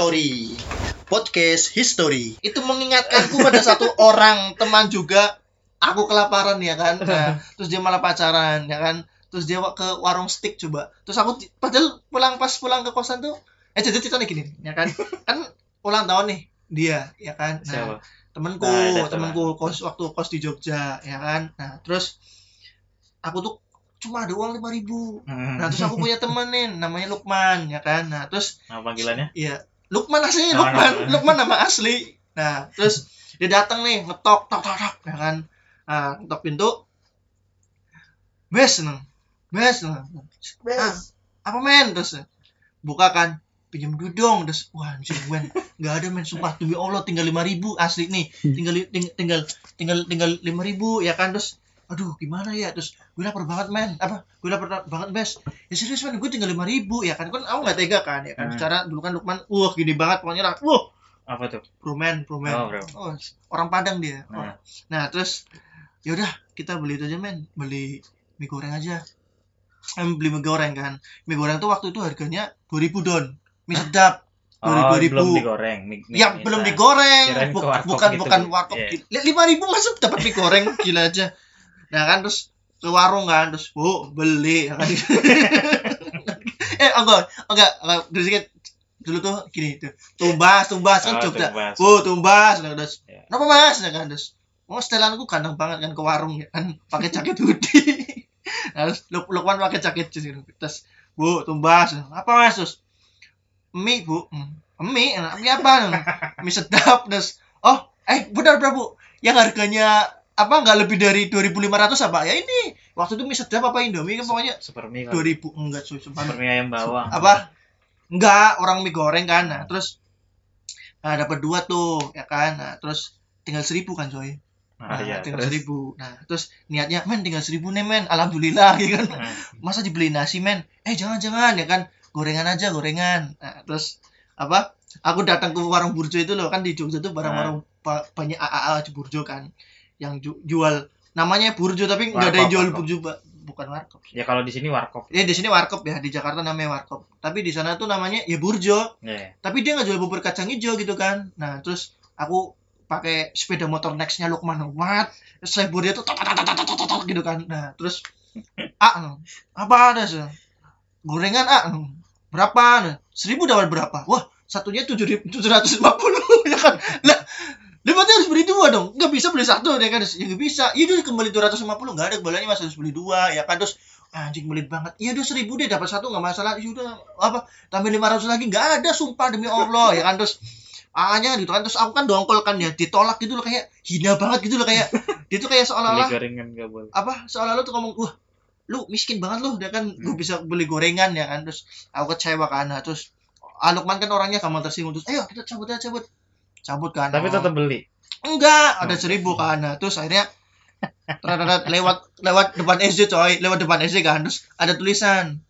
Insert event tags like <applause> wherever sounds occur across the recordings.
Story Podcast History. Itu mengingatkanku pada satu <laughs> orang teman juga. Aku kelaparan ya kan? Nah, <laughs> Terus dia malah pacaran ya kan? Terus dia ke warung steak coba. Terus aku padahal pulang pas pulang ke kosan tuh Eh jadi ceritanya gini ya kan? <laughs> Kan ulang tahun nih dia ya kan? Nah, Siapa? temanku Nah, temanku kos waktu kos di Jogja ya kan? Nah terus aku tuh cuma ada uang lima ribu. Nah terus aku punya temen nih namanya Lukman ya kan? Nah terus Nama panggilannya? iya Lukman asli Oh, Lukman. Lukman. Nama asli. Nah terus dia datang nih ngetok tok tok tok ya kan. Nah ngetok pintu. Bes neng. Bes neng. Ah, apa men? Terus buka kan pinjam duit dong. Terus wah anjing gue nggak ada men. Sumpah demi allah tinggal lima ribu. Asli nih <laughs> tinggal ting- tinggal tinggal tinggal lima ribu ya kan. Terus aduh gimana ya? Terus gue lapar banget men. Apa? Gue lapar banget bes. Ya serius men. Gue tinggal lima ribu ya kan? Kan aku nggak tega kan ya kan? Hmm. secara dulu kan Lukman wah gini banget pokoknya lah. Wah! Apa tuh? promen promen Oh, bro. oh, orang Padang dia. Nah. nah terus yaudah kita beli itu aja men. Beli mie goreng aja. Em beli mie goreng kan. Mie goreng tuh waktu itu harganya 2000 don. Mie sedap. Oh, 2000. belum digoreng. Mie, mie ya instan. belum digoreng. Buk- bukan gitu. bukan warkop Iya. lima ribu masuk dapat mie goreng gila aja nah kan terus ke warung kan terus bu beli. Ya <laughs> kan eh enggak enggak enggak dulu sedikit dulu tuh gini tuh tumbas tumbas kan Oh, Jogja. tumbas. bu tumbas. Nah, terus Iya. kenapa mas? Nah, kan terus oh setelanku ganteng banget kan ke warung ya kan pakai jaket hoodie. <laughs> Nah, terus Luk Lukman pakai jaket jeans gitu. terus bu tumbas. Apa mas? Terus mie bu. Hmm. mie? Mie apa? Mie sedap. Terus oh eh benar bu. Yang harganya apa nggak lebih dari 2500 apa? Ya ini waktu itu mie sedap apa indomie kan pokoknya Super mie kali. 2000 enggak cuy sumpah Super mie ayam bawang. apa? Enggak orang mie goreng kan. Nah terus nah dapat dua tuh ya kan? Nah terus tinggal seribu kan coy. Nah, nah, iya, tinggal terus. seribu. Nah terus niatnya men tinggal seribu nih men. Alhamdulillah <laughs> ya kan? Nah, masa dibeli nasi men? Eh jangan jangan ya kan? Gorengan aja gorengan. Nah, terus apa? Aku datang ke warung burjo itu loh kan di Jogja tuh barang Nah. banyak AAA di burjo kan yang ju- jual. Namanya burjo tapi nggak ada yang jual warkop. burjo bukan warkop. Ya kalau di sini warkop. ya di sini warkop ya. Di Jakarta namanya warkop. Tapi di sana tuh namanya ya burjo. Iya. tapi dia nggak jual bubur kacang hijau gitu kan. Nah terus aku pakai sepeda motor nextnya Lukman. Mat saya dia tuh gitu kan. Nah terus <laughs> ah no. apa ada sih? Gorengan ah no. berapa seribu dapat berapa? Wah satunya tujuh tujuh ratus lima puluh <laughs> ya kan? Lah dia berarti harus beli dua dong. Nggak bisa beli satu ya kan? Ya nggak bisa. Iya udah kembali dua ratus lima puluh nggak ada kembaliannya mas. Harus beli dua ya kan? Terus anjing belit banget. Iya udah seribu deh dapat satu nggak masalah. Ya udah apa? Tambah lima ratus lagi nggak ada sumpah demi allah ya kan? Terus Anya gitu kan. Terus aku kan dongkol kan ya. Ditolak gitu loh kayak hina banget gitu loh kayak <laughs> dia tuh kayak seolah-olah gorengan gak boleh. apa? Seolah-olah tuh ngomong wah lu miskin banget lu dia kan? Gue bisa beli gorengan ya kan? Terus aku kecewa kan? Nah, terus Lukman kan orangnya gampang tersinggung. Terus ayo kita cabut aja cabut cabut kan Tapi Oh. tetap beli. enggak ada Oh. seribu kan. Nah, terus akhirnya lewat lewat depan SD coy. Lewat depan SD kan terus ada tulisan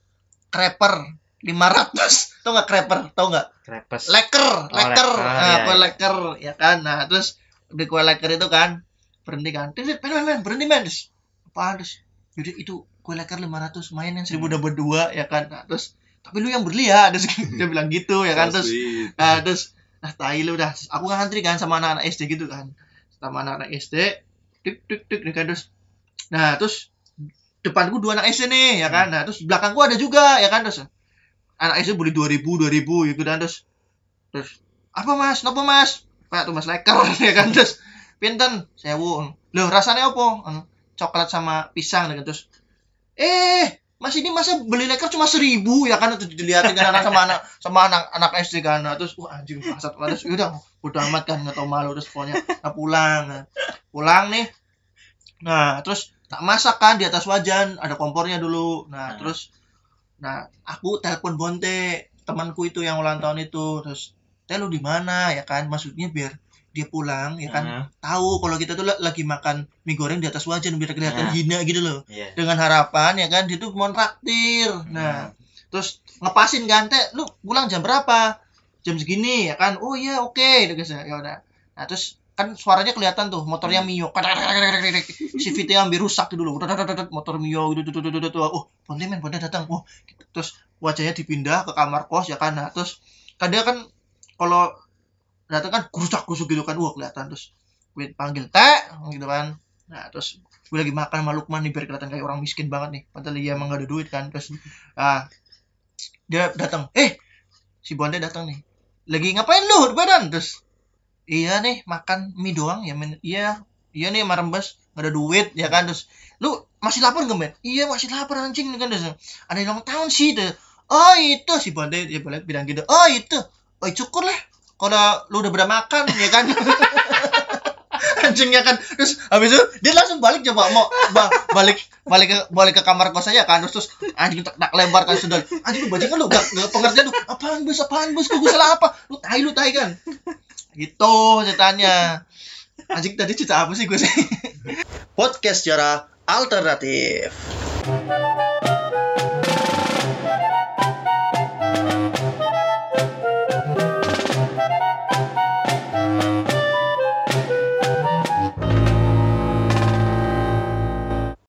creper 500 tau nggak creper tau nggak? Krepes. leker leker. leker, nah iya, kue iya. leker ya kan? Nah terus di kue leker itu kan berhenti kan. Tit, men men berhenti men. Terus apaan terus jadi itu kue leker 500 main yang seribu Hmm. dapat dua ya kan. Nah, terus tapi lu yang beli ya. Terus dia bilang gitu ya kan. So terus nah terus nah tai lu dah. Aku ngantri kan sama anak-anak SD gitu kan. Sama anak-anak SD tik tik tik nih kan terus. Nah terus depanku dua anak SD nih ya kan? Nah terus belakangku ada juga ya kan? Terus anak SD beli 2000 2000 gitu kan? Terus terus apa mas? Nopo mas? Pak tuh mas leker <laughs> ya kan? Terus pinten? Sewu. Loh rasanya apa? Coklat sama pisang gitu terus eh mas ini masa beli leker cuma seribu ya kan? Terus dilihatin kan anak sama anak sama anak anak SD kan. Nah, terus wah anjing bangsat terus udah udah amat kan nggak tau malu terus pokoknya nah, pulang. Nah, pulang nih. Nah terus tak masak kan di atas wajan ada kompornya dulu. Nah Nah. terus nah aku telepon Bonte temanku itu yang ulang tahun itu. Terus teh lu di mana? Ya kan maksudnya biar dia pulang ya kan Nah, tahu kalau kita tuh la- lagi makan mie goreng di atas wajan biar kelihatan Nah. hina gitu loh. Iya. dengan harapan ya kan dia tuh mau traktir. Nah terus ngepasin kan teh lu pulang jam berapa? Jam segini ya kan. Oh iya oke udah guys ya udah. Nah terus kan suaranya kelihatan tuh motornya Mio. Si VT ambil rusak gitu dulu motor Mio gitu oh bonte men bonte datang. Oh terus wajahnya dipindah ke kamar kos ya kan. Nah terus dia kan kalau datang kan kurusak kusuk gitu kan. Wah kelihatan. Terus gue panggil teh gitu kan. Nah terus gue lagi makan sama Lukman nih biar kelihatan kayak orang miskin banget nih. Padahal dia emang gak ada duit kan. Terus ah dia datang eh si Bonde datang nih. Lagi ngapain lu di badan? Terus iya nih makan mie doang ya men iya iya nih sama rembes. Gak ada duit ya kan. Terus lu masih lapar gak men? Iya masih lapar anjing kan. Terus ada yang tahun sih tuh oh itu si Bonde dia balik bilang gitu oh itu. Oh cukur lah kalau lu udah ber makan ya kan? <laughs> Anjingnya kan. Terus habis itu dia langsung balik coba mau ba- balik balik ke balik ke kamar kos aja kan. Terus terus anjing tak, tak lempar kan sudah. Anjing lu bajingan lu? Gak, gak pengertian lu. Apaan bos? Apaan bos? Gue salah apa? Lu tai lu tai kan? Gitu ceritanya. Anjing tadi cerita apa sih gue sih? <laughs> Podcast secara alternatif